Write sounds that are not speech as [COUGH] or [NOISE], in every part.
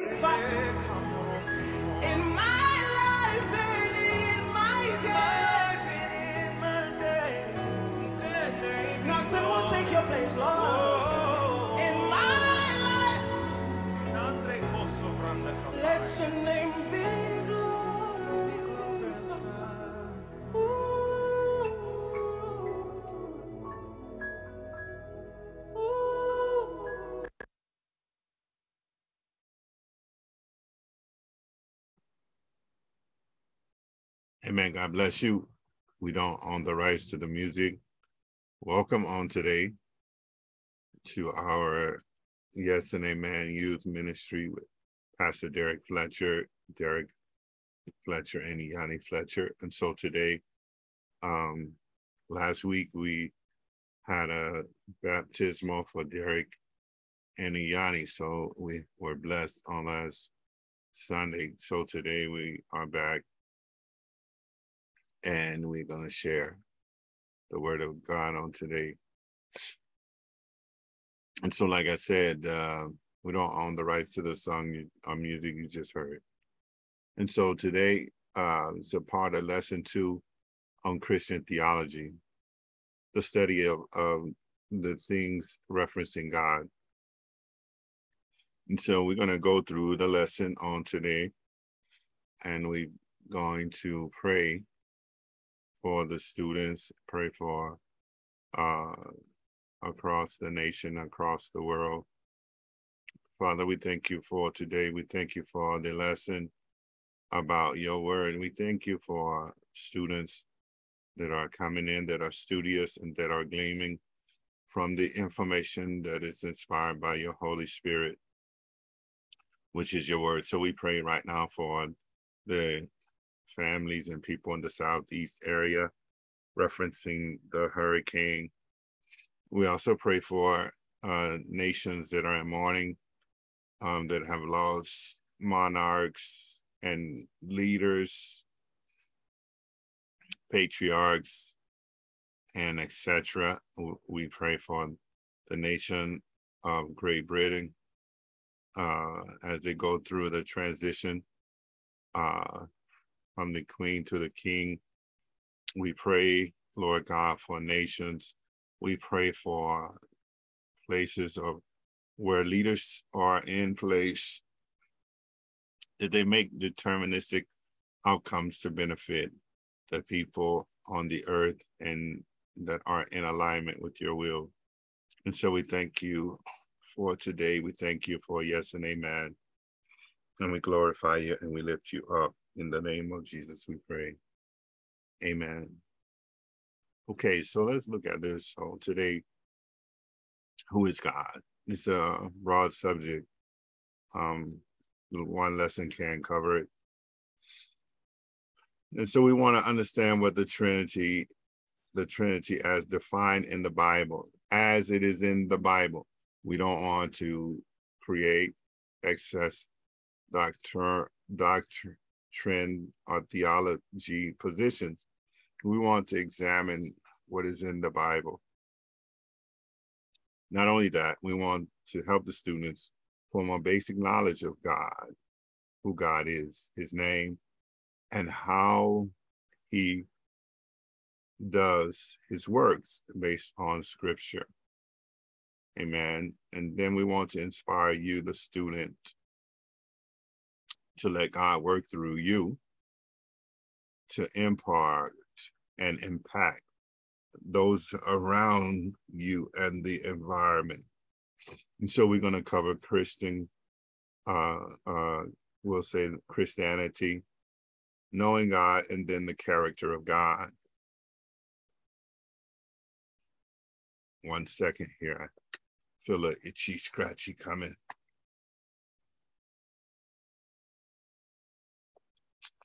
In Amen. God bless you. We don't own the rights to the music. Welcome on today to our Yes and Amen Youth Ministry with Pastor Derrick Fletcher, Derrick Fletcher, and E'Yani Fletcher. And so today, um, last week we had a baptismal for Derrick and E'Yani. So we were blessed on last Sunday. So today we are back and we're going to share the word of God on today. And so, like I said, uh, we don't own the rights to the song or music you just heard. And so today uh, is a part of lesson two on Christian theology, the study of, of the things referencing God. And so we're going to go through the lesson on today, and we're going to pray for the students, pray for uh, across the nation, across the world. Father, we thank you for today. We thank you for the lesson about your word. We thank you for students that are coming in, that are studious, and that are gleaming from the information that is inspired by your Holy Spirit, which is your word. So we pray right now for the families and people in the southeast area referencing the hurricane. We also pray for uh, nations that are in mourning, um, that have lost monarchs and leaders, patriarchs, and etc. We pray for the nation of Great Britain uh, as they go through the transition uh, from the queen to the king. We pray, Lord God, for nations. We pray for places of where leaders are in place that they make deterministic outcomes to benefit the people on the earth and that are in alignment with your will. And so we thank you for today. We thank you for yes and amen. And we glorify you and we lift you up. In the name of Jesus, we pray. Amen. Okay, so let's look at this. So today, who is God? It's a broad subject. Um, one lesson can cover it. And so we want to understand what the Trinity, the Trinity as defined in the Bible, as it is in the Bible. We don't want to create excess doctrine, doctrine, trend or theology positions. We want to examine what is in the Bible. Not only that, we want to help the students form a basic knowledge of God, who God is, his name, and how he does his works based on scripture. Amen. And then we want to inspire you, the student, to let God work through you to impart and impact those around you and the environment. And so we're going to cover Christian, uh, uh, we'll say Christianity, knowing God, and then the character of God. One second here. I feel a itchy, scratchy coming.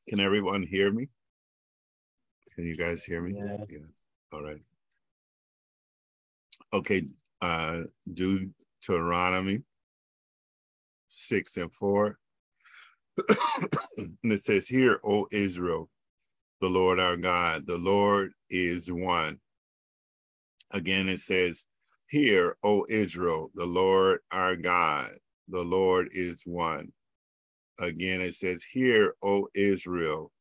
Can everyone hear me? Can you guys hear me? Yeah. Yes. All right. Okay. Uh, Deuteronomy six and four. [COUGHS] and it says here, O Israel, the Lord our God, the Lord is one. Again, it says, Hear, O Israel, the Lord our God, the Lord is one. Again it says, Hear, O Israel,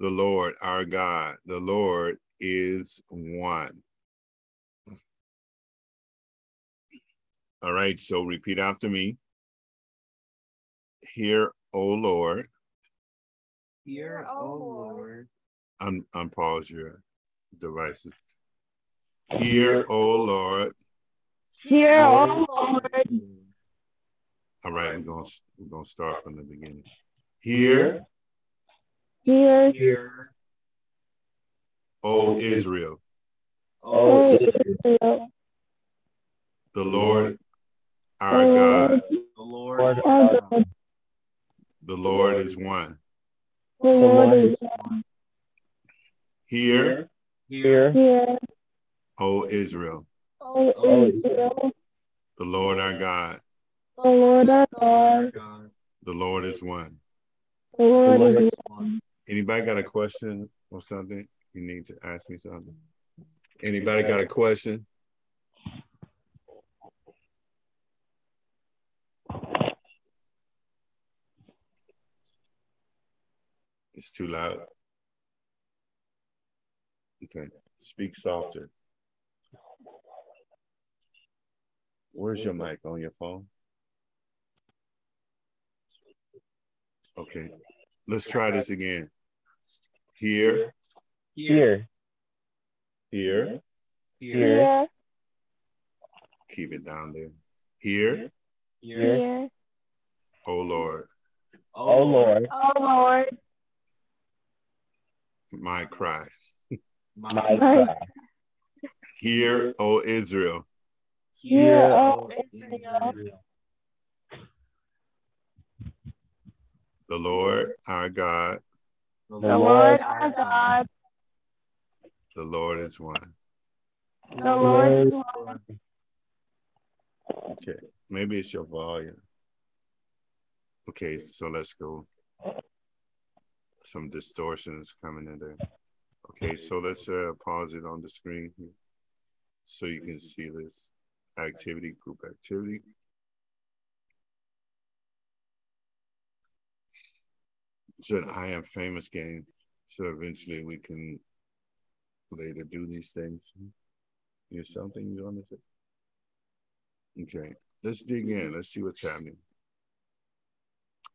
the Lord our God, the Lord is one. All right, so repeat after me. Hear, O Lord. Hear, O Lord. Un- unpause your devices. Hear, O Lord. Hear, O Lord. All right, we're gonna we're gonna start from the beginning. Here, here, Hear, O Israel, O O Israel. the Lord our God, the Lord our God, the Lord is one. the Lord is Hear, Hear, here. O Israel, O Israel, the Lord our God, the Lord our God, God. the Lord is one. the Lord is one. Anybody got a question or something? You need to ask me something. Anybody got a question? It's too loud. Okay, speak softer. Where's your mic on your phone? Okay, let's try this again. Here, Hear, here. here, hear, Here, keep it down there. Here, hear. here. oh Lord, Oh, oh Lord, Oh Lord, my cry. my my Hear, O Israel, Hear, O Israel. The Lord our God, the Lord our God, the Lord is one. the Lord is one. Okay, maybe it's your volume. Okay, so let's go. Some distortions coming in there. Okay, so let's uh, pause it on the screen here so you can see this activity, group activity. It's an I am famous game, so eventually we can later do these things. Have something you want to say? Okay, let's dig in. Let's see what's happening.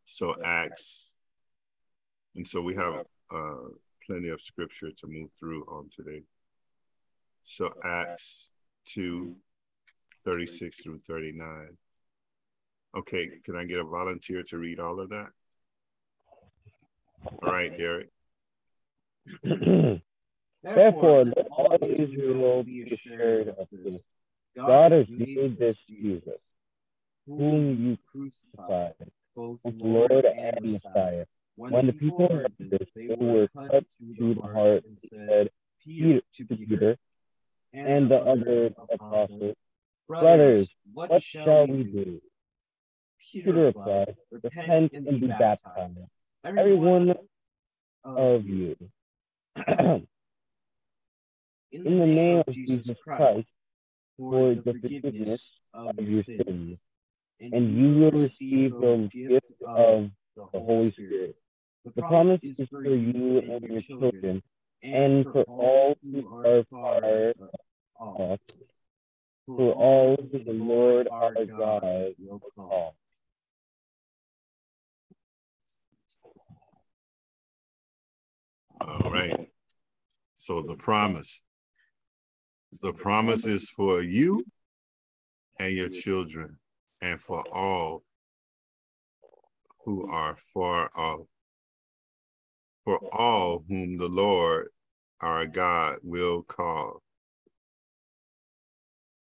So Acts, and so we have uh, plenty of scripture to move through on today. So Acts 2, 36 through 39. Okay, can I get a volunteer to read all of that? All right, Derrick. [CLEARS THROAT] Therefore, let all Israel be assured of this. God has made this Jesus, whom you crucified, both Lord and Messiah. When the people heard this, they were cut to the heart and said Peter, to Peter and the other apostles, Brothers, what shall we do? Peter replied, Repent and be baptized, every one of you, [CLEARS THROAT] in the name of Jesus Christ, for the forgiveness of your sins, and you will receive the gift of the Holy Spirit. The promise is for you and your children, and for all who are far off, for all who the Lord our God will call. All right. So the promise. The promise is for you and your children and for all who are far off. For all whom the Lord our God will call.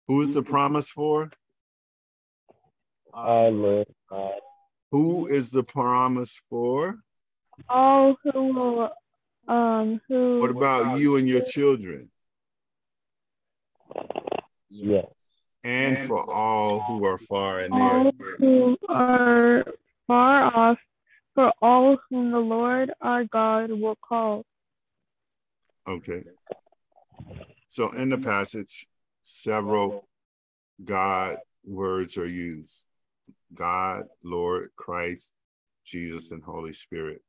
Who is the promise for? Our Lord God. Who is the promise for? All who will, um, who. What about you and your children? Yes. And for all who are far and all near. who are far off, for all whom the Lord our God will call. Okay. So in the passage, several God words are used God, Lord, Christ, Jesus, and Holy Spirit.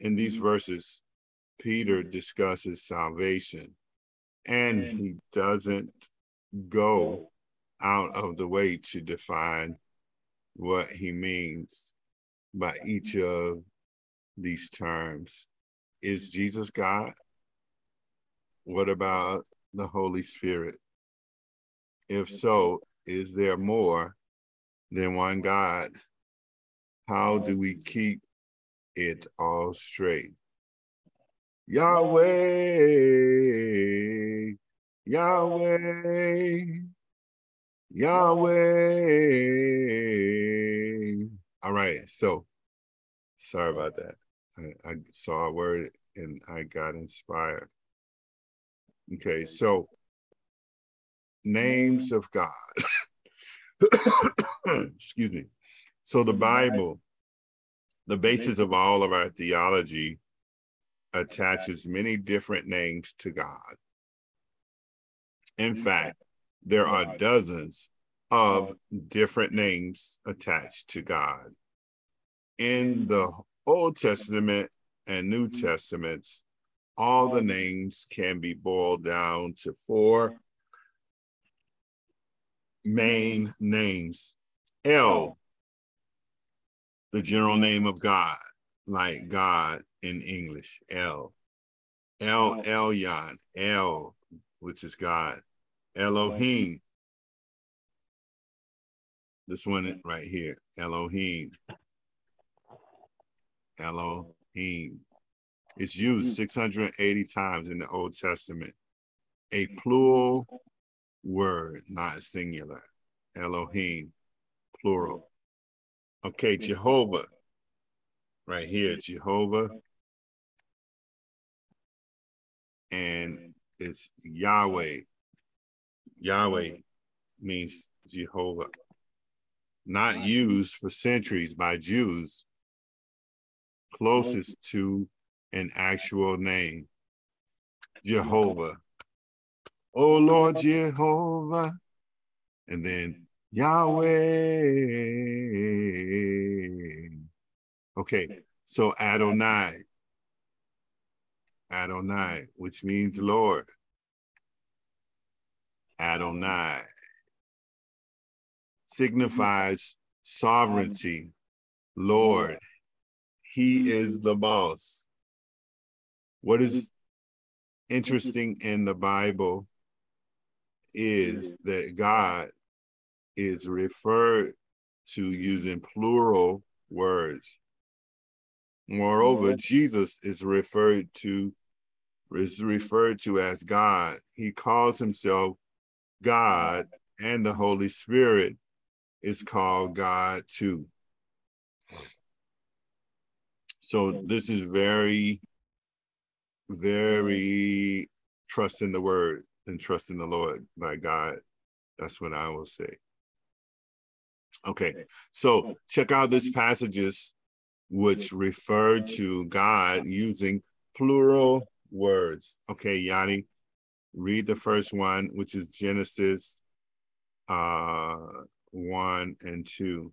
In these verses, Peter discusses salvation and mm. he doesn't go out of the way to define what he means by each mm. of these terms. Is Jesus God? What about the Holy Spirit? If mm. so, is there more than one God? How do we keep it all straight? Yahweh, Yahweh, Yahweh. All right, so sorry about that. I, I saw a word and I got inspired. Okay, so names of God. [COUGHS] Excuse me. So the Bible, the basis of all of our theology, attaches many different names to God. In fact, there are dozens of different names attached to God. In mm. the Old Testament and New mm. Testaments, all the names can be boiled down to four main mm. names. El, the general name of God, like God in English, El. El Elyon, El, which is God. Elohim. This one right here, Elohim. Elohim. It's used mm. 680 times in the Old Testament. A mm. plural word, not singular. Elohim, plural. Okay, Jehovah. Right here, Jehovah. And it's Yahweh. Yahweh means Jehovah. Not used for centuries by Jews, closest to an actual name. Jehovah. Oh Lord Jehovah. And then Yahweh. Okay, so Adonai. Adonai, which means Lord. Adonai signifies sovereignty. Lord, He is the boss. What is interesting in the Bible is that God is referred to using plural words. Moreover, Jesus is referred to is referred to as God. He calls himself God, and the Holy Spirit is called God too. So this is very, very trust in the word and trust in the Lord by God. That's what I will say. Okay, so check out these passages which refer to God using plural words. Okay, E'Yani, read the first one, which is Genesis uh, 1 and 2.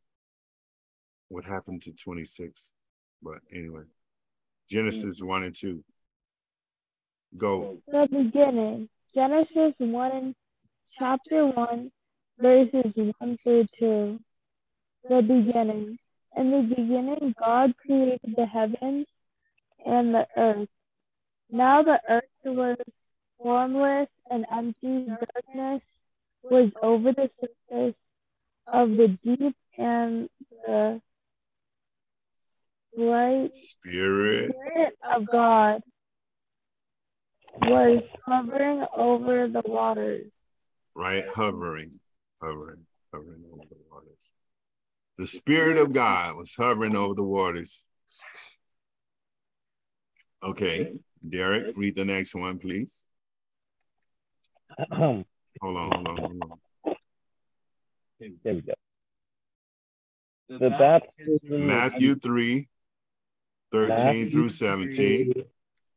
What happened to 26? But anyway, Genesis 1 and 2. Go. The beginning. Genesis 1 and chapter 1, verses 1 through 2. The beginning. In the beginning, God created the heavens and the earth. Now the earth was formless and empty. Darkness was over the surface of the deep, and the bright Spirit. Spirit of God was hovering over the waters. right? Hovering, hovering, hovering over the waters. The Spirit of God was hovering over the waters. Okay, Derrick, read the next one, please. [CLEARS THROAT] Hold on, hold on, hold on. There we go. The baptism Matthew 3, 13 through 17.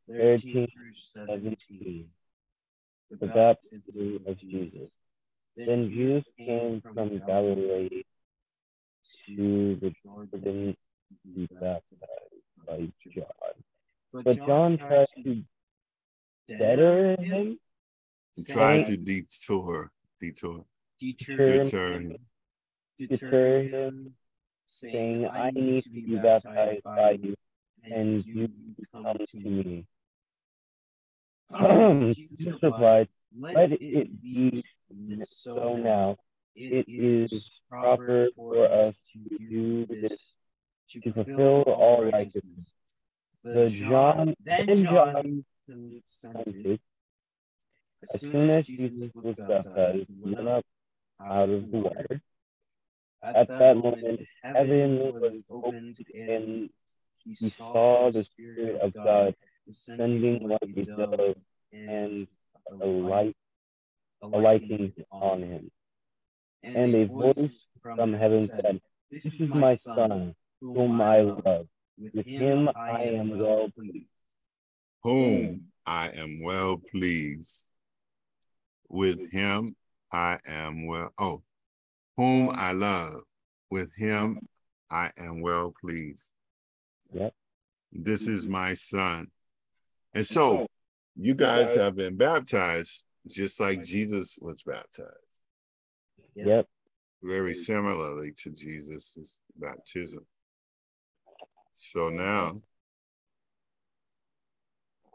13 through 17. The baptism of Jesus. Then Jesus came from Galilee to the Jordan to be baptized by John. But John tried to better him, He tried to detour, detour, deter deter him. deter him, saying, I need to be baptized by you, and you come to me. [CLEARS THROAT] [CLEARS THROAT] Jesus replied, Let it be so now. It is proper for us to do this to fulfill all righteousness. The John, then John consented. As soon as Jesus was baptized, went up out of the water. At that moment, heaven was opened, and he saw the Spirit of God descending like a dove and a alight, alighting on him. And a voice from heaven said, This is my Son, whom I love. With him I am well pleased. whom I am well pleased. With him I am well, oh, whom I love. With him I am well pleased. Yep. This is mm-hmm. my son. And so you guys have been baptized just like Jesus was baptized, Yep. very similarly to Jesus' baptism. So now,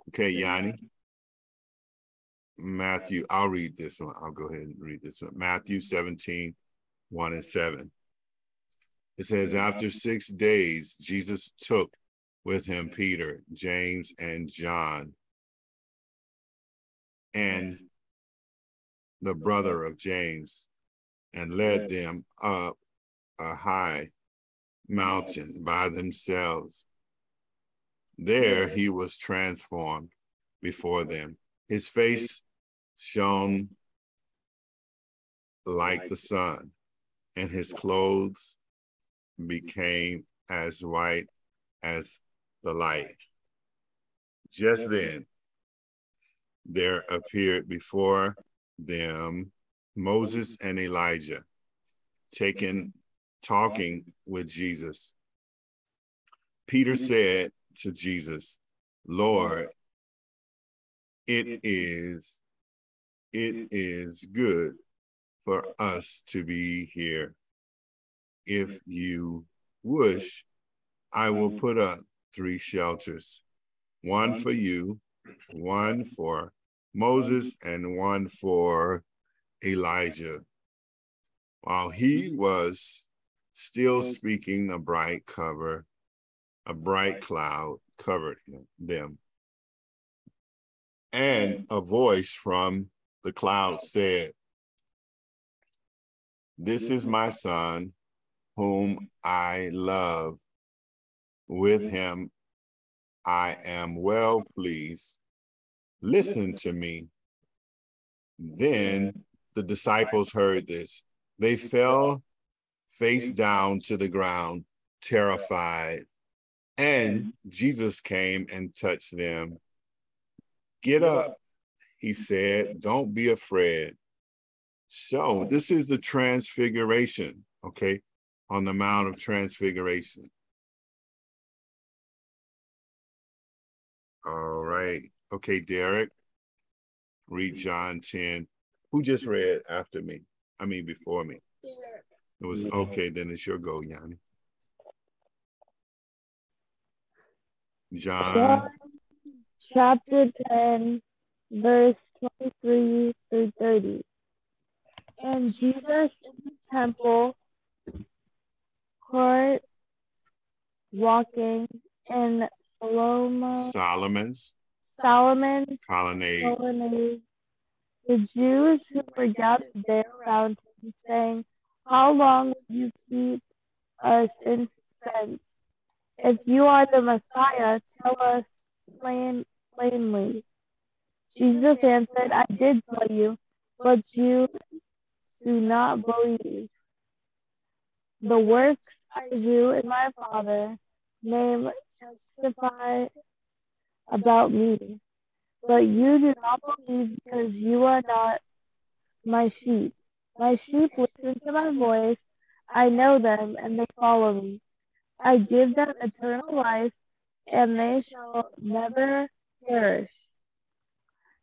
okay, E'Yani. Matthew, I'll read this one. I'll go ahead and read this one. Matthew 17, 1 and 7. It says, After six days, Jesus took with him Peter, James, and John, and the brother of James, and led them up a high mountain by themselves. There he was transformed before them. His face shone like the sun, and his clothes became as white as the light. Just then, there appeared before them Moses and Elijah, taken talking with Jesus. Peter mm-hmm. said to Jesus, Lord, it is it is good for us to be here. If mm-hmm. you wish, I will mm-hmm. put up three shelters one for you, one for Moses, and one for Elijah. While he was still speaking, a bright cover, a bright cloud covered them. And a voice from the cloud said, This is my son, whom I love. With him I am well pleased. Listen to me. Then the disciples heard this. They fell face down to the ground, terrified. And Jesus came and touched them. Get up, he said, don't be afraid. So, this is the transfiguration, okay, on the Mount of Transfiguration. All right. Okay, Derrick, read John 10. Who just read after me? I mean, before me. It was okay, then it's your go, E'Yani. John, John chapter 10, verse 23 through 30. And Jesus in the temple court walking in Solomon, Solomon's Solomon's colonnade. colonnade. The Jews who were gathered there around him, saying, How long will you keep us in suspense? If you are the Messiah, tell us plain, plainly. Jesus answered, I did tell you, but you do not believe. The works I do in my Father name testify about me, but you do not believe because you are not my sheep. My sheep listen to my voice. I know them and they follow me. I give them eternal life, and they shall never perish.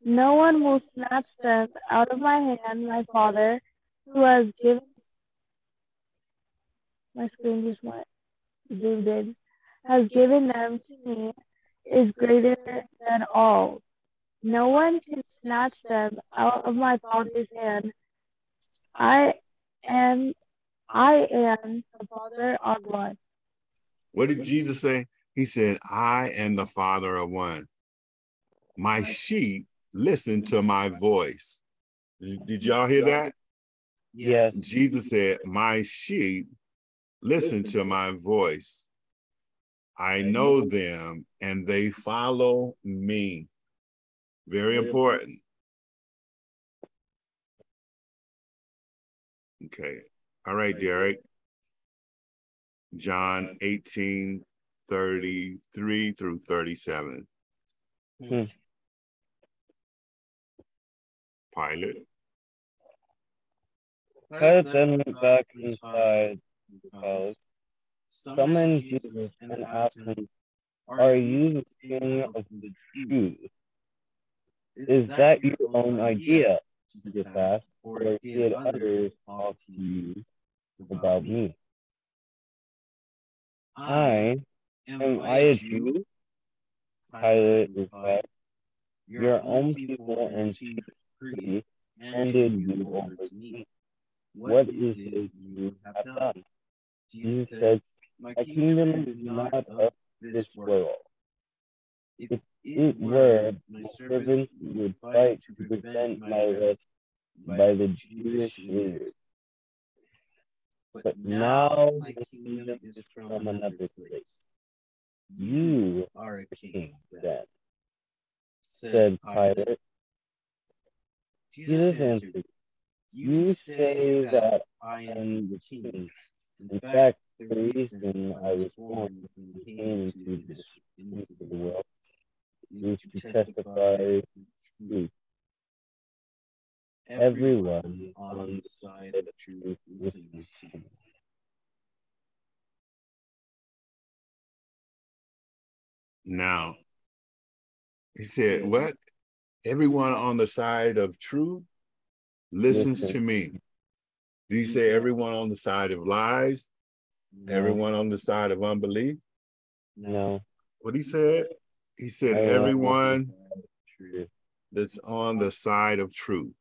No one will snatch them out of my hand, my Father, who has given. My screen just went zoomed in. Has given them to me is greater than all. No one can snatch them out of my Father's hand. I am, I am the Father of one. What did Jesus say? He said, I am the Father of one. My sheep listen to my voice. Did did y'all hear that? Yes. Jesus said, My sheep listen to my voice. I know them and they follow me. Very important. Okay. All right, Derrick. John 18, 33 through 37. Hmm. Pilot. Pilate then went back inside the palace, summoned Jesus, and asked him, Are you the king of the Jews? Is that your own idea? Jesus asked, or did others talk to you about me? I, am I a Jew? Pilate replied, Your own people and chief priests handed you over to me. What is it you have done? Jesus said, My kingdom is not of this world. If it were, my servants would fight to prevent my arrest by the Jewish leaders. But now my kingdom is from another place. You are a king then, said Pilate. Jesus answered, You say that I am the king. In fact, the reason I was born and came into, this, into the world is to testify the truth. Everyone on the side of truth listens to me. Now, he said, What? Everyone on the side of truth listens Listen. to me. Did he say everyone on the side of lies? Everyone on the side of unbelief? No. What he said? He said, Everyone that's on the side of truth.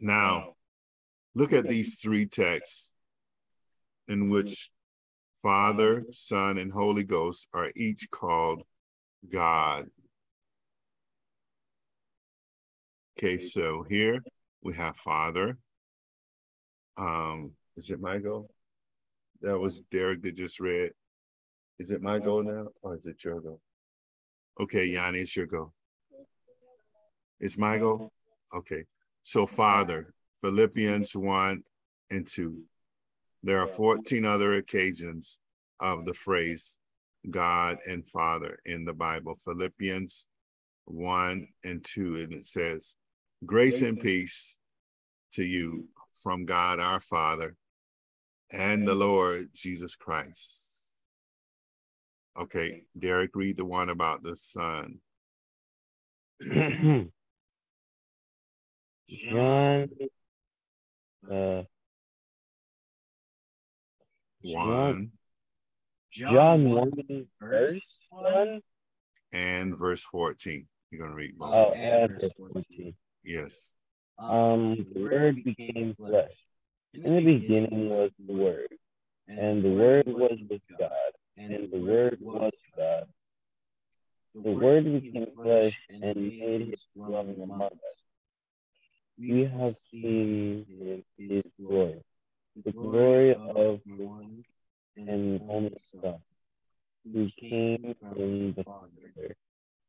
Now, look at these three texts in which Father, Son, and Holy Ghost are each called God. Okay, so here we have Father. Um, is it my go? That was Derrick that just read. Is it my go now, or is it your go? Okay, E'Yani, it's your go. It's my go? Okay. So, Father, Philippians 1 and 2. There are 14 other occasions of the phrase God and Father in the Bible. Philippians 1 and 2, and it says, Grace and peace to you from God our Father and the Lord Jesus Christ. Okay, Derrick, read the one about the Son. [CLEARS THROAT] John, uh, One John 1, verse 1. and verse 14. You're going to read both. Oh, and verse 14. Yes. Um, the Word became flesh. In the beginning was the Word, and the Word was with God, and the Word was God. The Word became flesh and made his dwelling among us. We have seen his, his glory, the glory of the one and only Son, who came from the Father,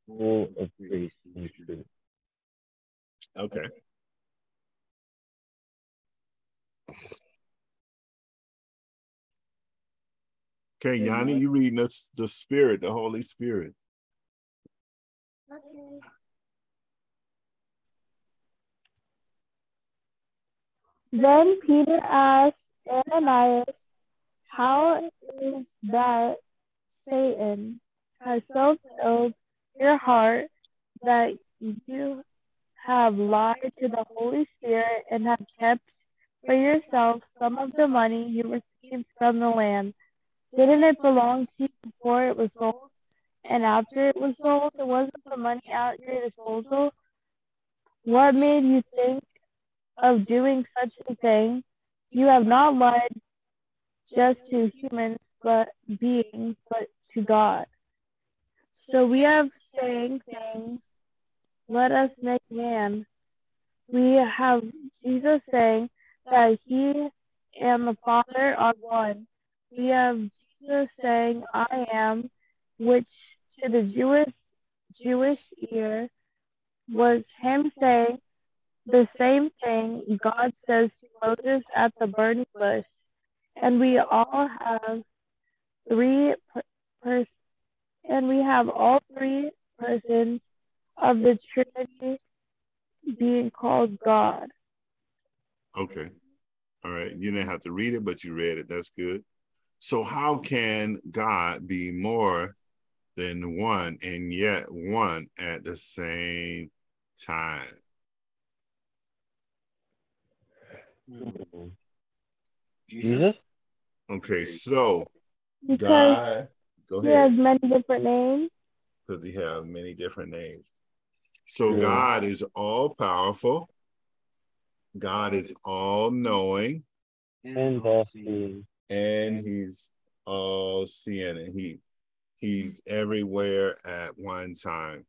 full of grace and truth. Okay. Okay, E'Yani, you reading us the Spirit, the Holy Spirit. Okay. Then Peter asked Ananias, How is that Satan has so filled your heart that you have lied to the Holy Spirit and have kept for yourself some of the money you received from the land? Didn't it belong to you before it was sold? And after it was sold, it wasn't the money at your disposal? What made you think of doing such a thing? You have not lied just to humans, but beings, but to God. So we have saying things, let us make man. We have Jesus saying that he and the Father are one. We have Jesus saying, I am, which to the Jewish Jewish ear was him saying the same thing God says to Moses at the burning bush. And we all have three per- and we have all three persons of the Trinity being called God. Okay. All right. You didn't have to read it, but you read it. That's good. So, how can God be more than one and yet one at the same time? Jesus? Okay. So, Because God, go he has many different names. because he has many different names. So, Yeah. God is all powerful, God is all knowing, And all seeing. and he's all seeing and he he's everywhere at one time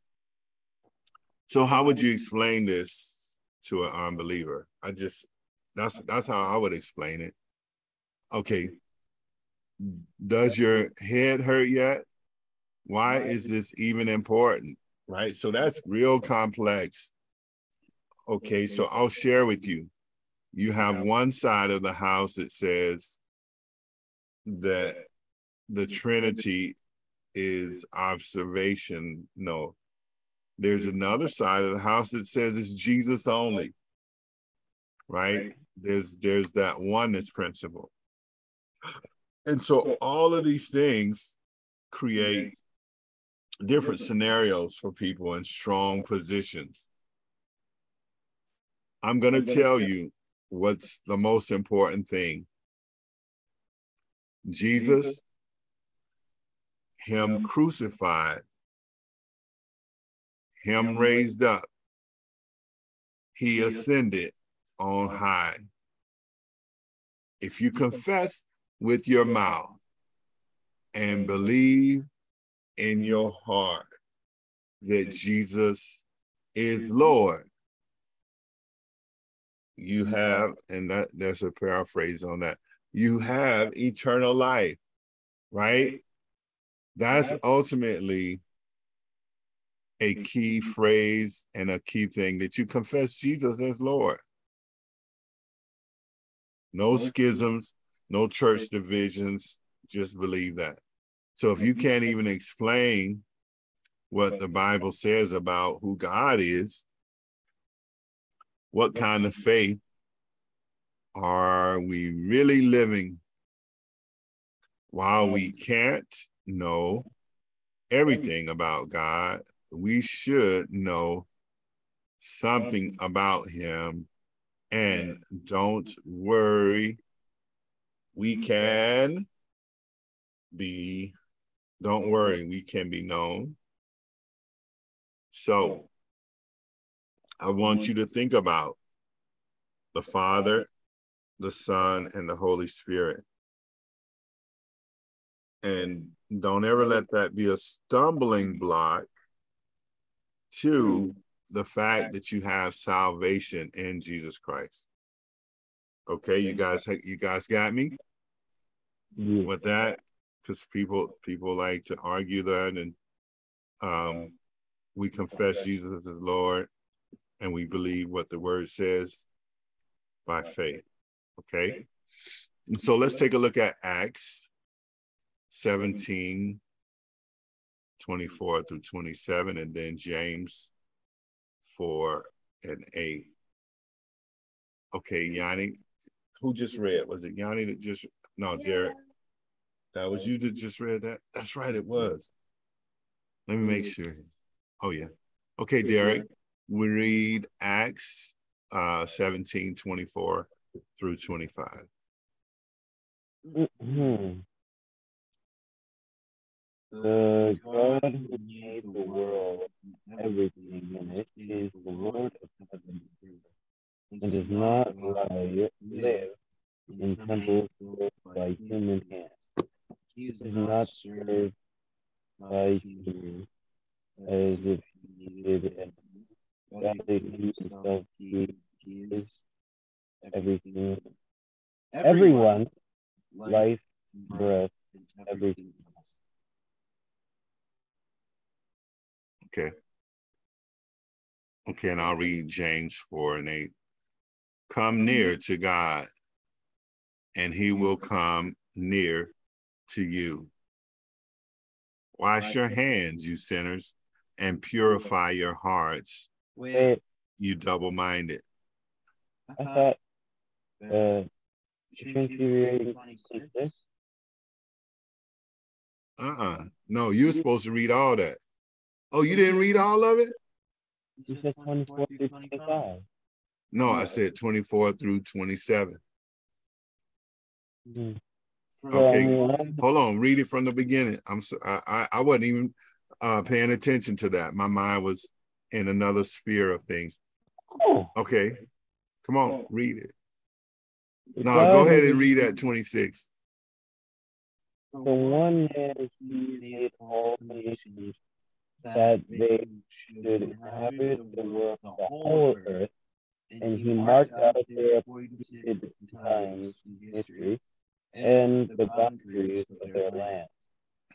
so how would you explain this to an unbeliever i just that's that's how i would explain it. Okay. Mm-hmm. Does your head hurt yet? Why is this even important? Right? So that's real complex. Okay. Mm-hmm. So i'll share with you. You have one side of the house that says that the Trinity is observation. No, there's mm-hmm. another side of the house that says it's Jesus only. Right? There's there's that oneness principle. And so all of these things create different scenarios for people in strong positions. I'm going to tell you what's the most important thing. Jesus, Him crucified, Him raised. up, He ascended on high. If you confess with your mouth and believe in your heart that Jesus is Lord, you have, and that there's a paraphrase on that, you have eternal life, right? That's ultimately a key phrase and a key thing that you confess Jesus as Lord. No schisms, no church divisions, just believe that. So if you can't even explain what the Bible says about who God is, what kind of faith are we really living? While we can't know everything about God? We should know something about Him and don't worry. We mm-hmm. can be, don't worry, we can be known. So I want mm-hmm. you to think about the Father, the Son, and the Holy Spirit. And don't ever let that be a stumbling block to mm-hmm. The fact that you have salvation in Jesus Christ. Okay, you guys, you guys got me Yeah. with that? Because people people like to argue that, and um, we confess Jesus as Lord, and we believe what the Word says by faith. Okay, and so let's take a look at Acts 17, 24 through 27, and then James 4 and 8. Okay, E'Yani, who just read? Was it E'Yani that just, no, Derrick? That was you that just read that? That's right, it was. Let me make sure. Oh, yeah. Okay, Derrick, we read Acts uh, 17 24 through 25. Mhm. The God who made the world and everything in it is the Lord of heaven and does not live in temples built by human hands. He is not served by humans as if he needed anything, but he himself gives everything, everyone life, breath, everything else. Okay. Okay, and I'll read James 4 and 8. Come near to God, and he will come near to you. Wash your hands, you sinners, and purify your hearts, Wait, you double minded. I thought, uh, shouldn't you be reading 26? Uh uh No, you're supposed to read all that. Oh, you didn't read all of it? You said 24 through 25. No, I said 24 through 27. Mhm. Okay. So, I mean, Hold on, read it from the beginning. I'm so, I, I wasn't even uh paying attention to that. My mind was in another sphere of things. oh, Okay. Come on, read it. No, go ahead and read that 26. The one man he made all nations that they should inhabit the world, the whole earth, and he marked out their appointed times in history and the boundaries of their land.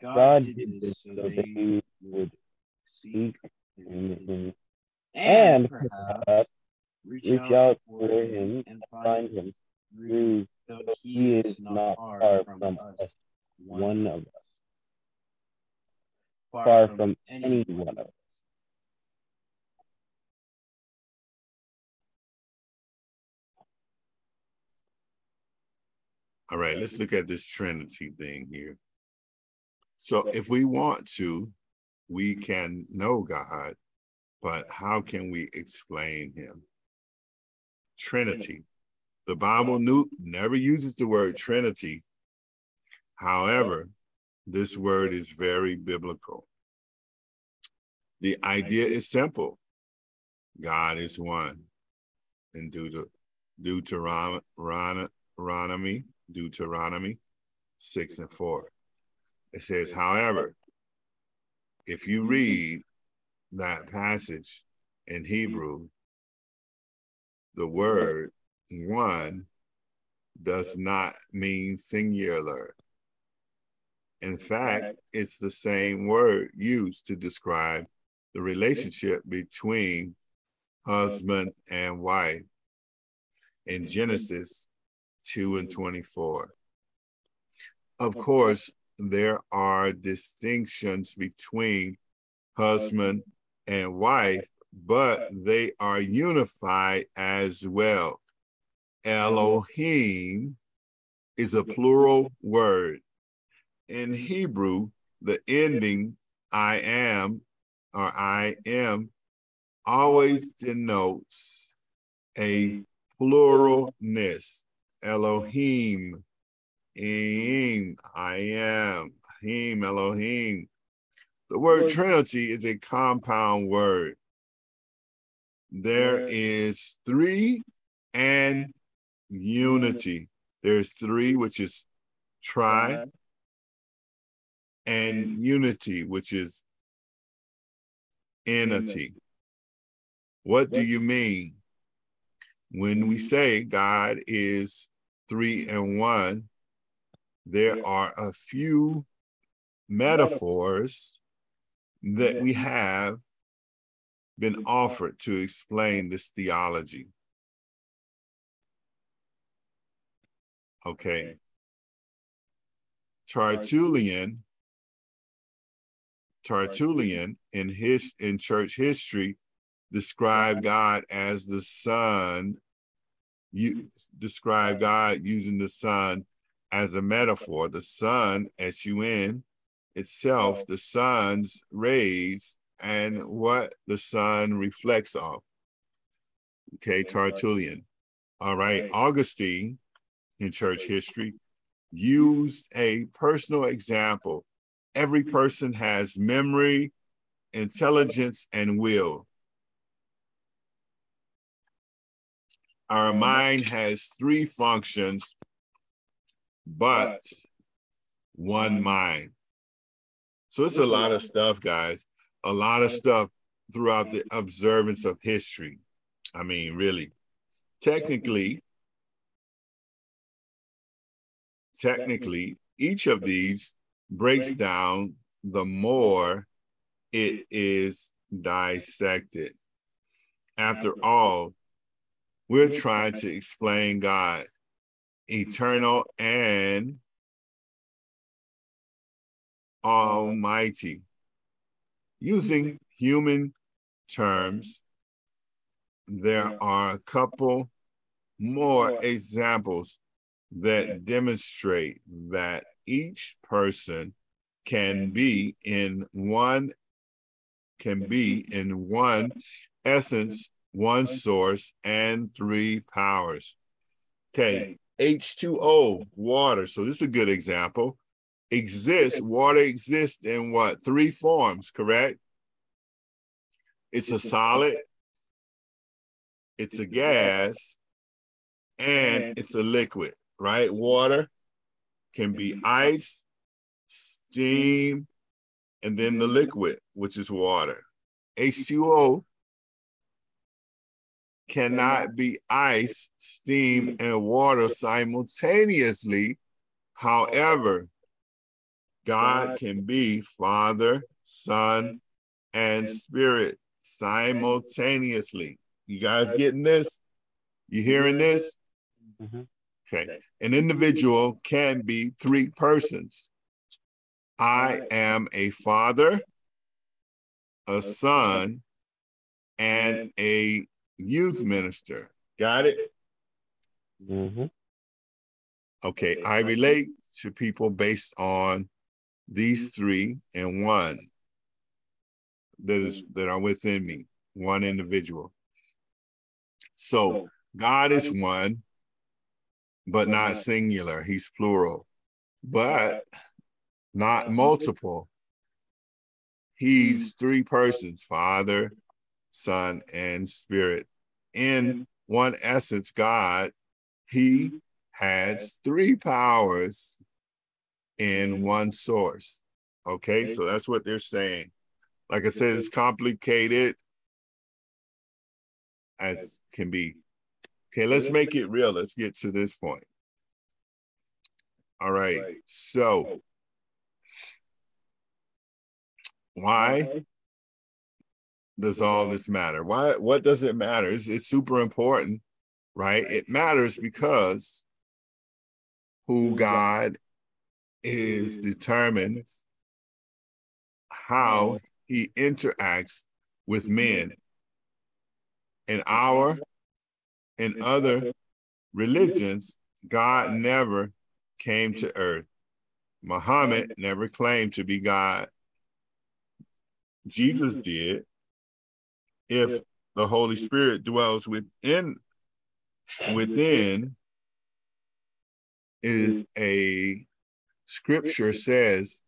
God did this so they would seek him and perhaps reach out for him and find him through though he is not far from us, one of us, far from any one of us. All right, let's look at this Trinity thing here. So if we want to, we can know God, but how can we explain him? Trinity. The Bible new, never uses the word Trinity. However, this word is very biblical. The idea is simple. God is one. In Deuter- Deuteronomy, Deuteronomy 6 and 4. It says, however, if you mm-hmm. read that passage in mm-hmm. Hebrew, the word one does not mean singular. In fact, it's the same word used to describe the relationship between husband and wife in mm-hmm. Genesis 2 and 24. Of course, there are distinctions between husband and wife, but they are unified as well. Mm-hmm. Elohim is a plural word. In Hebrew, the ending I am or I am always denotes a pluralness. Elohim, Eim, I am, Him, Elohim. The word Trinity is a compound word. There is three and unity. There's three, which is tri, uh-huh. And unity, which is entity. What do you mean? When we mm-hmm. say God is three and one, there are a few metaphors that we have been offered to explain this theology. Okay. Tertullian, Tertullian in his in church history described God as the sun. You describe God using the sun as a metaphor. The sun, S U N, itself, the sun's rays, and what the sun reflects off. Okay, Tertullian. All right, Augustine in church history used a personal example. Every person has memory, intelligence, and will. Our mind has three functions, but one mind. So it's a lot of stuff, guys. A lot of stuff throughout the observance of history. I mean, really. Technically, technically, each of these breaks down the more it is dissected. After all, we're trying to explain God, eternal and almighty, using human terms. There are a couple more examples that demonstrate that each person can be in one can be in one essence, one source, and three powers. Okay, H2O, water. So this is a good example. Exists, water exists in what? Three forms, correct? It's a solid, it's a gas, and it's a liquid right? Water can be mm-hmm. ice, steam, and then the mm-hmm. liquid, which is water. Mm-hmm. H2O cannot be ice, steam, and water simultaneously. However, God can be Father, Son, and Spirit simultaneously. You guys getting this? You hearing this? Mm-hmm. Okay. An individual can be three persons. I am a father, a son, and a youth minister. Got it? Mm-hmm. Okay. I relate to people based on these three and one that is that are within me, one individual. So God is one, but not singular. He's plural, but not multiple. He's mm-hmm. three persons Father, Son, and Spirit. In one essence, God, He mm-hmm. has three powers in mm-hmm. one source. Okay, so that's what they're saying. Like I said, it's complicated as can be Okay, let's make it real. Let's get to this point. All right. So, why does all this matter? Why? What does it matter? It's, it's super important, right? It matters because who God is determines how he interacts with men. In our in other religions, God never came to mm-hmm. earth. Muhammad never claimed to be God. Jesus mm-hmm. did. If the Holy mm-hmm. Spirit dwells within, within. is a scripture says,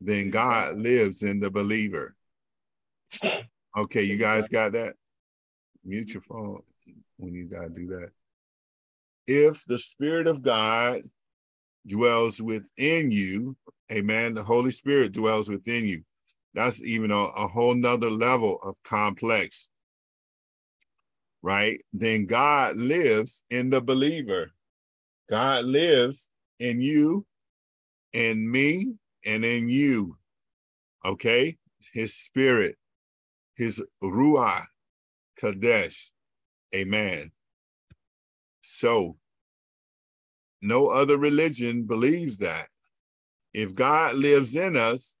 then God lives in the believer. [LAUGHS] Okay, you guys got that? Mute your phone when you got to do that. If the Spirit of God dwells within you, amen, the Holy Spirit dwells within you. That's even a, a whole nother level of complex, right? Then God lives in the believer. God lives in you, in me, and in you. Okay? His spirit, his Ruach Kadesh, Amen. So, no other religion believes that. If God lives in us,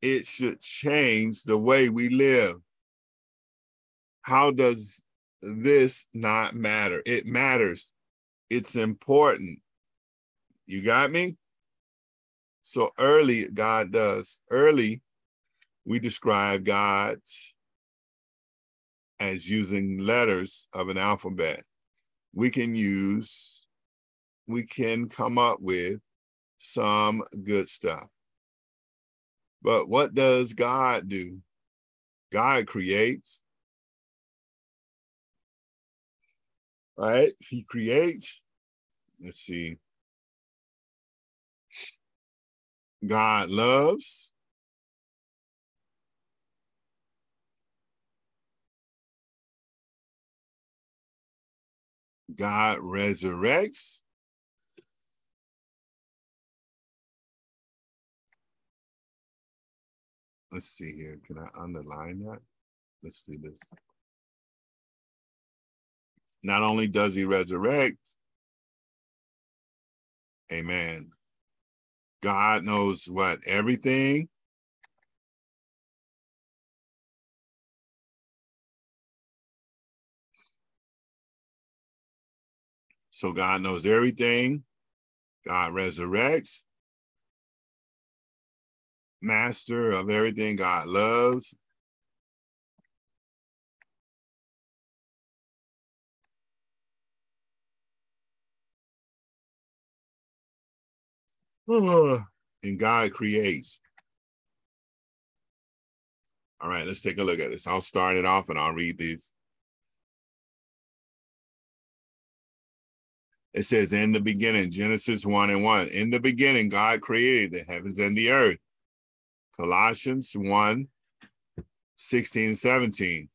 it should change the way we live. How does this not matter? It matters. It's important. You got me? So early, God does. Early, we describe God as using letters of an alphabet. We can use, we can come up with some good stuff. But what does God do? God creates, right? He creates. Let's see. God loves. God resurrects. Let's see here. Can I underline that? Let's do this. Not only does he resurrect, amen. God knows what everything. So God knows everything. God resurrects. Master of everything God loves. [SIGHS] and God creates. All right, let's take a look at this. I'll start it off and I'll read these. It says, In the beginning, Genesis 1 and 1. In the beginning, God created the heavens and the earth. Colossians 1 16 17.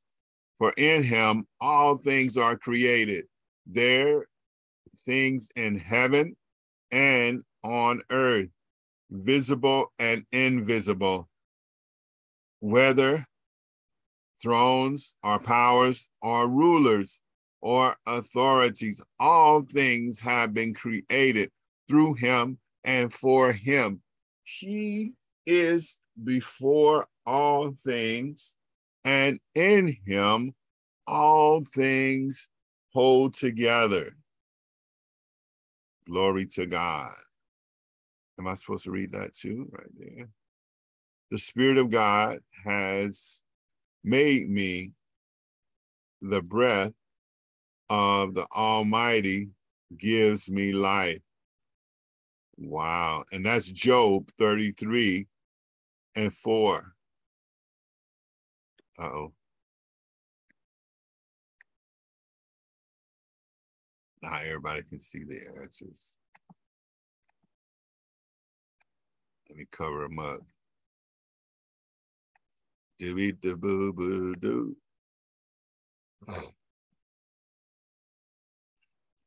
For in him all things are created, there things in heaven and on earth, visible and invisible, whether thrones or powers or rulers or authorities, all things have been created through him and for him. He is before all things, and in him all things hold together. Glory to God. Am I supposed to read that too? Right there. The Spirit of God has made me the breath of the Almighty gives me life. Wow. And that's Job 33 and 4. Uh oh. Now everybody can see the answers. Let me cover them up. Dooby doo boo boo doo.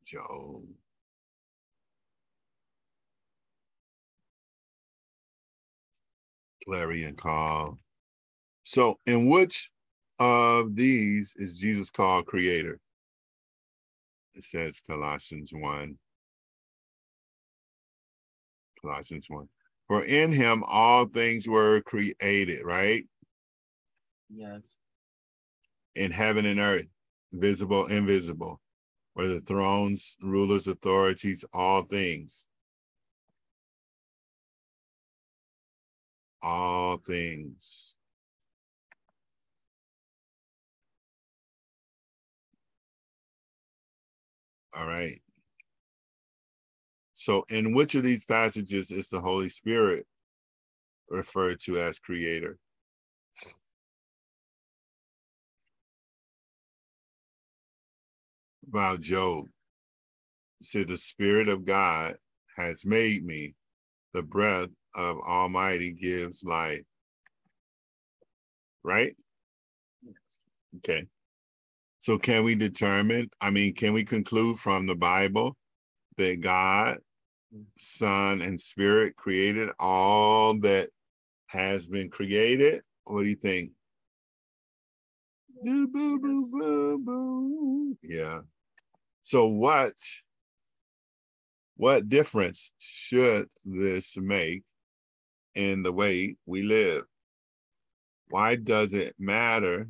Joe. Clarion call. So, in which of these is Jesus called creator? It says Colossians 1. Colossians 1. For in him all things were created, right? Yes. In heaven and earth, visible, invisible, whether thrones, rulers, authorities, all things. All things. All right. So, in which of these passages is the Holy Spirit referred to as creator? About Job, said, The Spirit of God has made me, the breath of Almighty gives life. Right? Okay. So, can we determine? I mean, can we conclude from the Bible that God Son, and Spirit created all that has been created? What do you think? Yeah. So what what difference should this make in the way we live? Why does it matter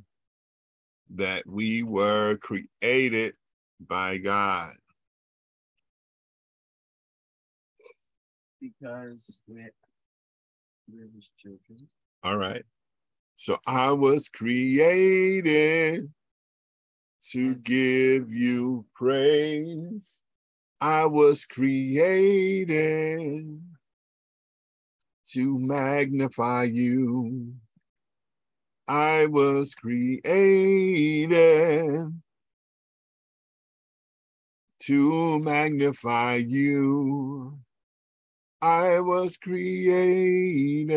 that we were created by God? because we're, we're his children. All right. So I was created to give you praise. I was created to magnify you. I was created to magnify you. I was created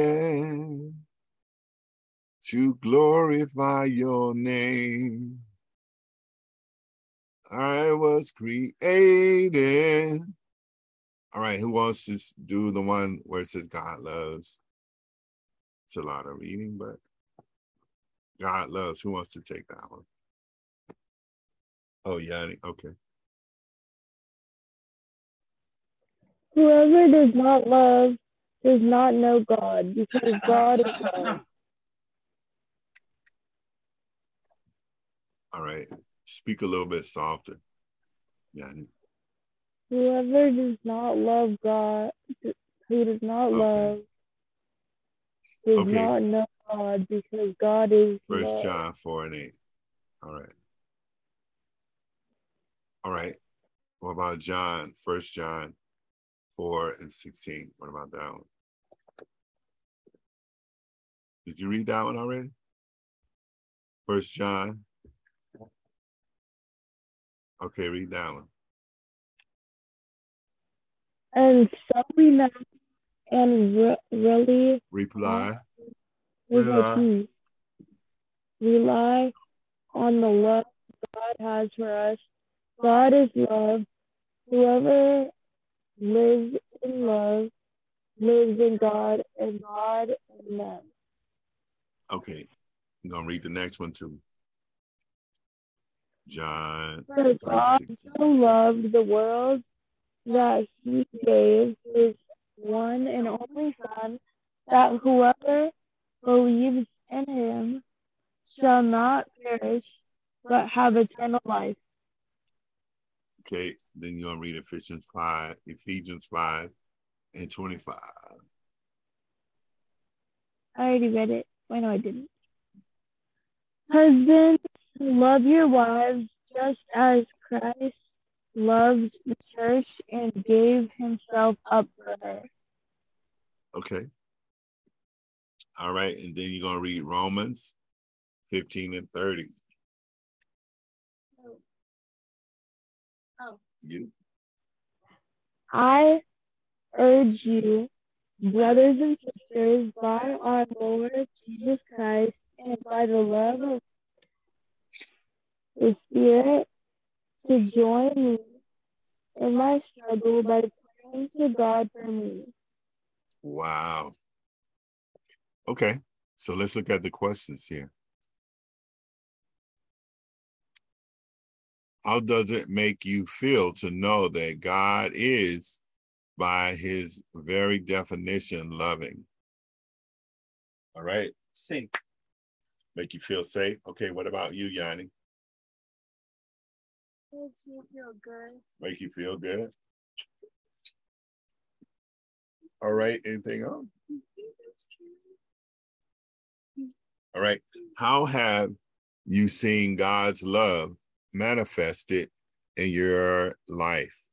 to glorify your name. I was created. All right, who wants to do the one where it says God loves? It's a lot of reading, but God loves. Who wants to take that one? Oh, yeah. Okay. Whoever does not love does not know God, because [LAUGHS] God is love. All right. Speak a little bit softer. Yeah. Whoever does not love God, who does not Okay. love, does Okay. not know God, because God is First love. John 4 and 8. All right. All right. What about John? First John 4 and 16. What about that one? Did you read that one already? First John. Okay, read that one. And so we know and re- really Reply. Rely. Rely on the love God has for us. God is love. Whoever lives in love lives in God and God in them. Okay. I'm gonna read the next one too. John For God 16. so loved the world that he gave his one and only Son, that whoever believes in him shall not perish, but have eternal life. Okay, then you're gonna read Ephesians 5, Ephesians 5 and 25. I already read it. Why no, I didn't. Husbands, love your wives just as Christ loved the church and gave himself up for her. Okay. All right, and then you're gonna read Romans 15 and 30. Oh. You I urge you, brothers and sisters, by our Lord Jesus Christ and by the love of the Spirit, to join me in my struggle by praying to God for me. wow. Okay, so let's look at the questions here. How does it make you feel to know that God is, by his very definition, loving? All right, Safe. make you feel safe. Okay, what about you, Yanni? Makes me feel good. Make you feel good? All right, anything else? All right, how have you seen God's love manifested in your life?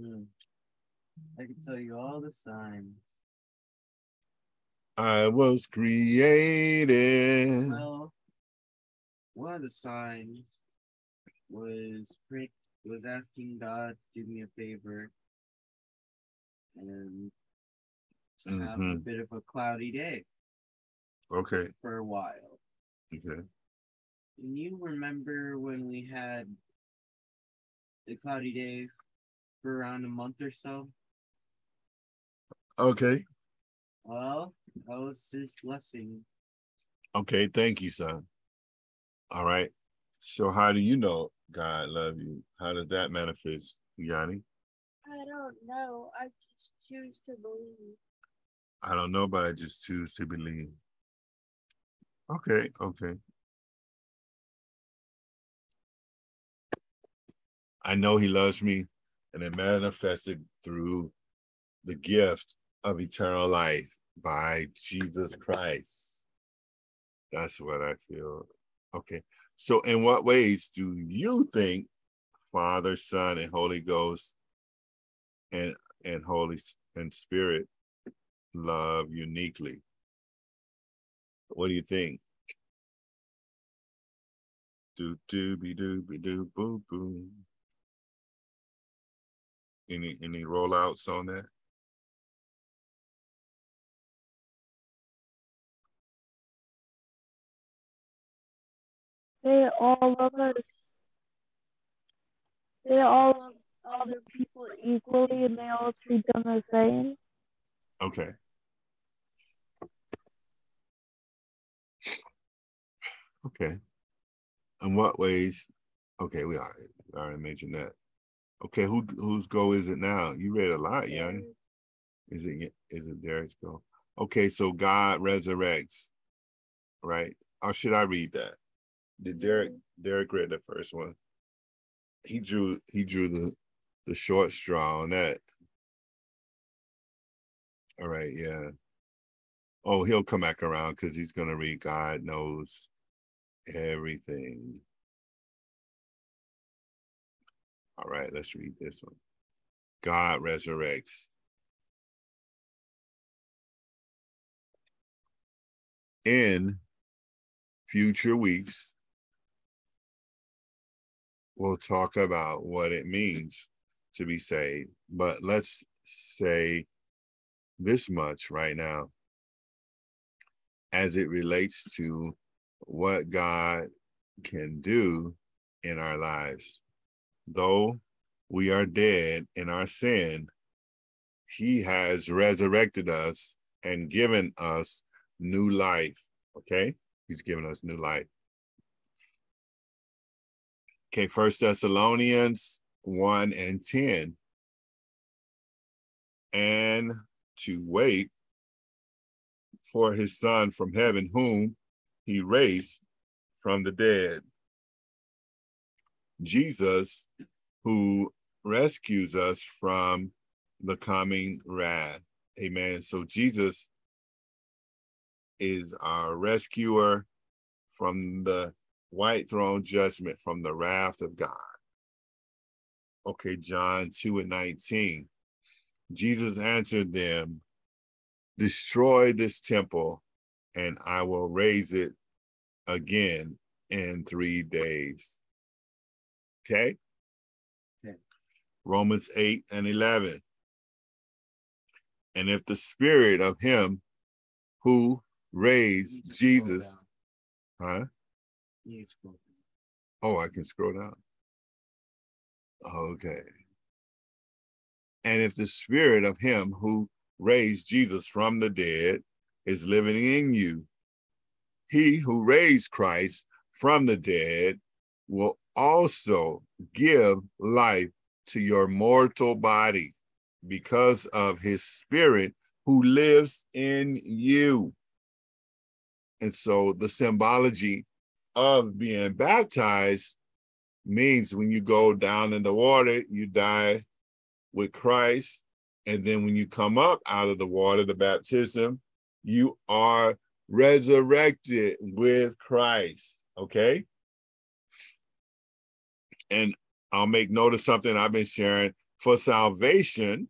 Mm. I can tell you all the signs. I was created. Well, one of the signs was pray, was asking God to do me a favor and to have a Mhm. bit of a cloudy day Okay, for a while. okay. And you remember when we had the cloudy day for around a month or so? Okay, Well, that was his blessing. okay, thank you, son. All right. So how do you know God love you? How does that manifest, Yanni? I don't know. I just choose to believe. I don't know, but I just choose to believe. Okay, okay. I know he loves me, and it manifested through the gift of eternal life by Jesus Christ. That's what I feel. Okay. So, in what ways do you think Father, Son, and Holy Ghost and and Holy and Spirit love uniquely? What do you think? Do do be do be do boo boo. Any any rollouts on that? They all love us. They all love other people equally and they all treat them the same. Okay. Okay. In what ways? Okay, we already, we already mentioned that. Okay, who whose go is it now? You read a lot, young. Is it is it Derrick's go? Okay, so God resurrects, right? Or should I read that? Did Derrick Derrick read the first one? He drew he drew the the short straw on that. All right, yeah. Oh, he'll come back around because he's gonna read God knows everything. All right, let's read this one. God resurrects. In future weeks, we'll talk about what it means to be saved. But let's say this much right now as it relates to what God can do in our lives. Though we are dead in our sin, He has resurrected us and given us new life. Okay? He's given us new life. Okay, First Thessalonians 1 and 10. And to wait for his son from heaven, whom he raised from the dead. Jesus, who rescues us from the coming wrath. Amen. So Jesus is our rescuer from the white throne judgment, from the wrath of God. Okay, John 2 and 19. Jesus answered them, Destroy this temple, and I will raise it again in three days. Okay? Okay. Romans 8 and 11. And if the spirit of him who raised You can scroll Jesus, huh? Down. Oh, I can scroll down. Okay. And if the spirit of him who raised Jesus from the dead is living in you, he who raised Christ from the dead will also give life to your mortal body because of his spirit who lives in you. And so the symbology of being baptized means when you go down in the water, you die with Christ. And then when you come up out of the water, the baptism, you are resurrected with Christ. Okay. And I'll make note of something I've been sharing. For salvation,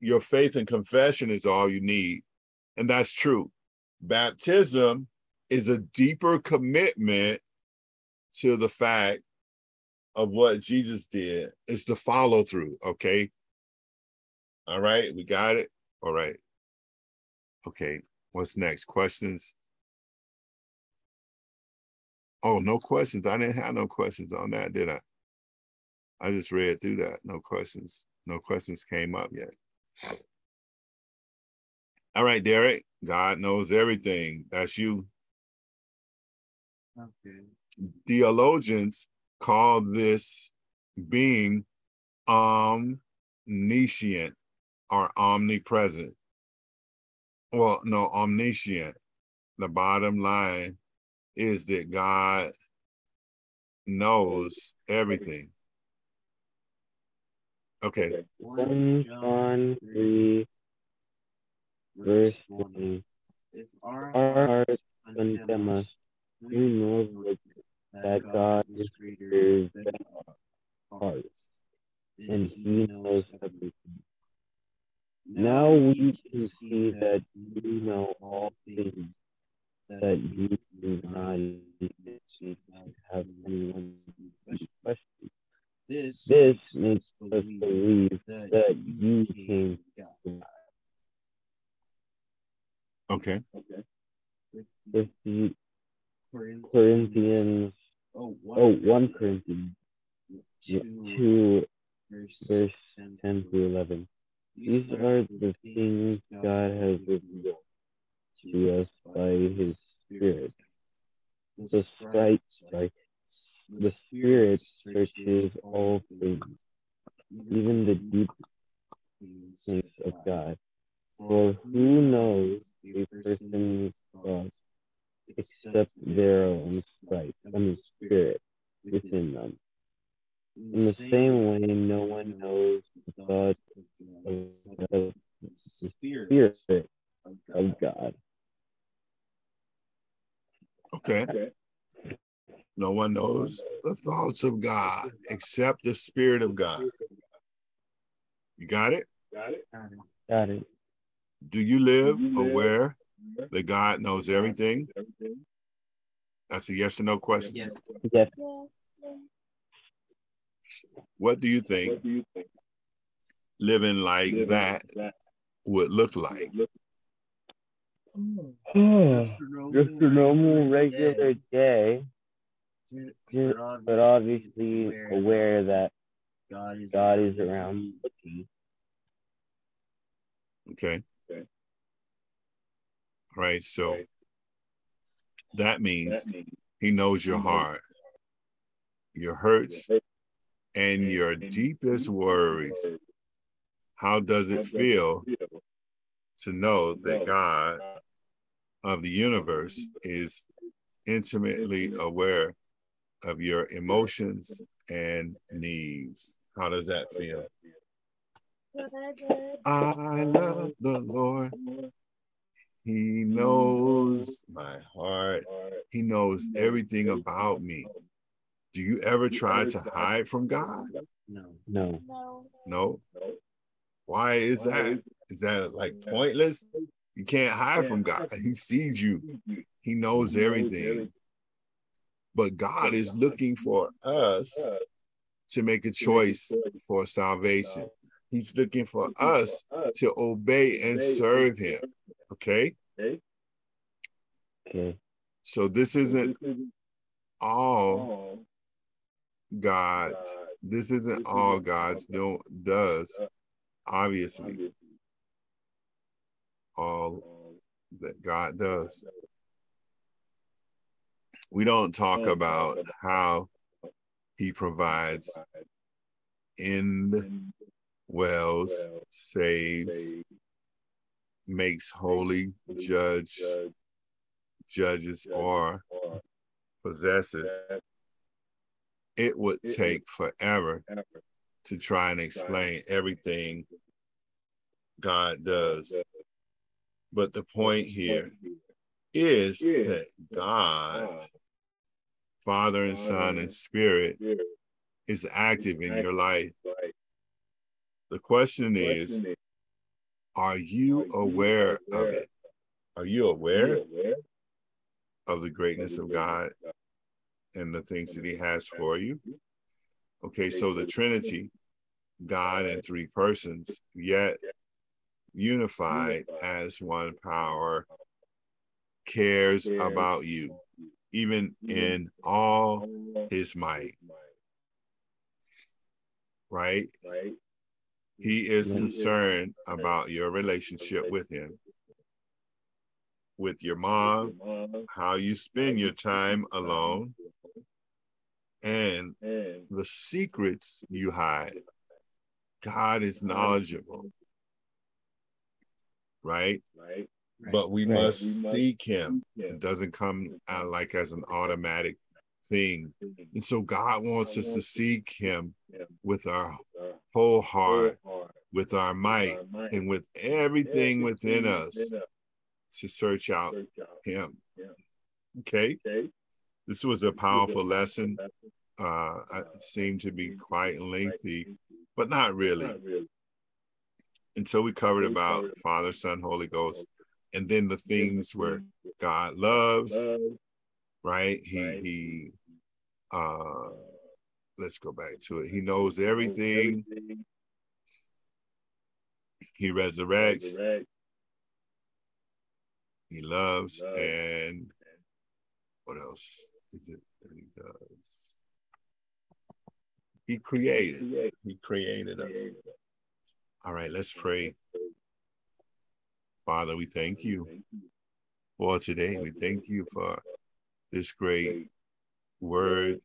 your faith and confession is all you need. And that's true. Baptism is a deeper commitment to the fact of what Jesus did. It's the follow through. Okay. All right. We got it. All right. Okay. What's next? Questions? Oh, no questions. I didn't have no questions on that, did I? I just read through that. No questions. No questions came up yet. All right, Derrick. God knows everything. That's you. Okay. Theologians call this being omniscient or omnipresent. Well, no, omniscient. The bottom line is that God knows everything. Okay. 1 John 3, verse 20. If our Our hearts hearts condemn condemn us, us, we we know know that that God is greater is than than our hearts, and and He He knows knows everything. everything. Now we can see that you know all things, that you do not need to have anyone question. This, This makes makes us us believe believe that, that you you came came from from God. Okay. If the Corinthians, Corinthians, oh, one, oh, 1 Corinthians two, 2, verse, verse 10, 10 through 11. These are the things God has revealed to us by His Spirit. The Sprite, right? The Spirit searches all things, even the deep things of God. For who knows a person's thoughts except their own sprite, I mean spirit, within them? In the same way, no one knows the thoughts of the Spirit of God. Okay. No one knows the thoughts of God except the Spirit of God. You got it? got it? Got it. Do you live aware that God knows everything? That's a yes or no question. Yes. Yes. What do you think living like that would look like? Hmm. Just a normal, regular day, but obviously aware that God is, God is around looking. Okay. All right. So that means he knows your heart, your hurts, and your deepest worries. How does it feel to know that God of the universe is intimately aware of your emotions and needs? How does that feel? I love the Lord. He knows my heart. He knows everything about me. Do you ever try to hide from God? No. No. No. Why is that? Is that like pointless? You can't hide from God. He sees you. He knows everything. But God is looking for us to make a choice for salvation. He's looking for us to obey and serve him. Okay? Okay. So this isn't all God's. This isn't all God's do, does. Obviously, all that God does. We don't talk about how he provides in wells, saves, makes holy, judge, judges, or possesses. It would take forever to try and explain everything God does. But the point here is that God, Father and Son and Spirit, is active in your life. The question is, are you aware of it? Are you aware of the greatness of God and the things that He has for you? Okay, so the Trinity, God in three persons, yet unified as one power, cares about you, even in all His might. Right? He is concerned about your relationship with him, with your mom, how you spend your time alone, and the secrets you hide. God is knowledgeable, right? But we must seek him. It doesn't come out like as an automatic thing. Mm-hmm. And so God wants us to seek him. with our whole heart, with our might, and with everything within us to search out Him. Okay? This was a powerful lesson. Uh, it seemed to be quite lengthy, but not really. And so we covered about Father, Son, Holy Ghost, and then the things where God loves, right? He he uh let's go back to it. He knows everything. He resurrects. He loves and what else is it that he does? He created. He created us. All right, let's pray. Father, we thank you for today. We thank you for this great word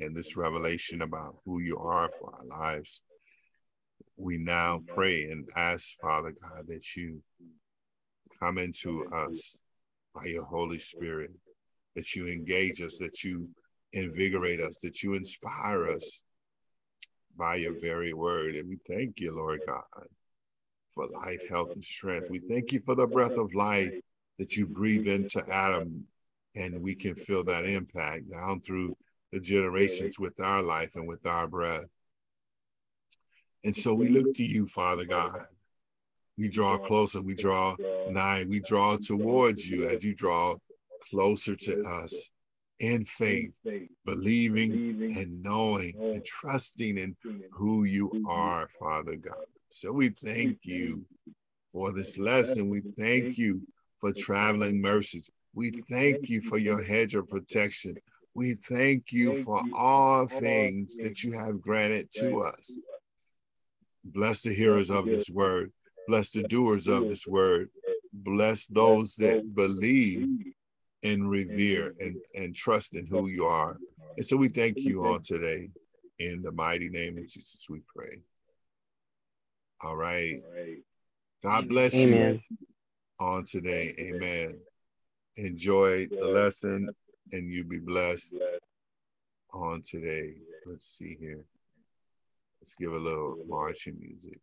and this revelation about who you are for our lives. We now pray and ask, Father God, that you come into us by your Holy Spirit, that you engage us, that you invigorate us, that you inspire us by your very word. And we thank you, Lord God, for life, health, and strength. We thank you for the breath of life that you breathe into Adam, and we can feel that impact down through the generations with our life and with our breath. And so we look to you, Father God. We draw closer, we draw nigh, we draw towards you as you draw closer to us in faith, believing and knowing and trusting in who you are, Father God. So we thank you for this lesson. We thank you for traveling mercies. We thank you for your hedge of protection. We thank you for all things that you have granted to us. Bless the hearers of this word. Bless the doers of this word. Bless those that believe and revere and, and trust in who you are. And so we thank you all today. In the mighty name of Jesus, we pray. All right. God bless Amen. you on today. Amen. Enjoy the lesson and you be blessed on today. Let's see here. Let's give a little marching music.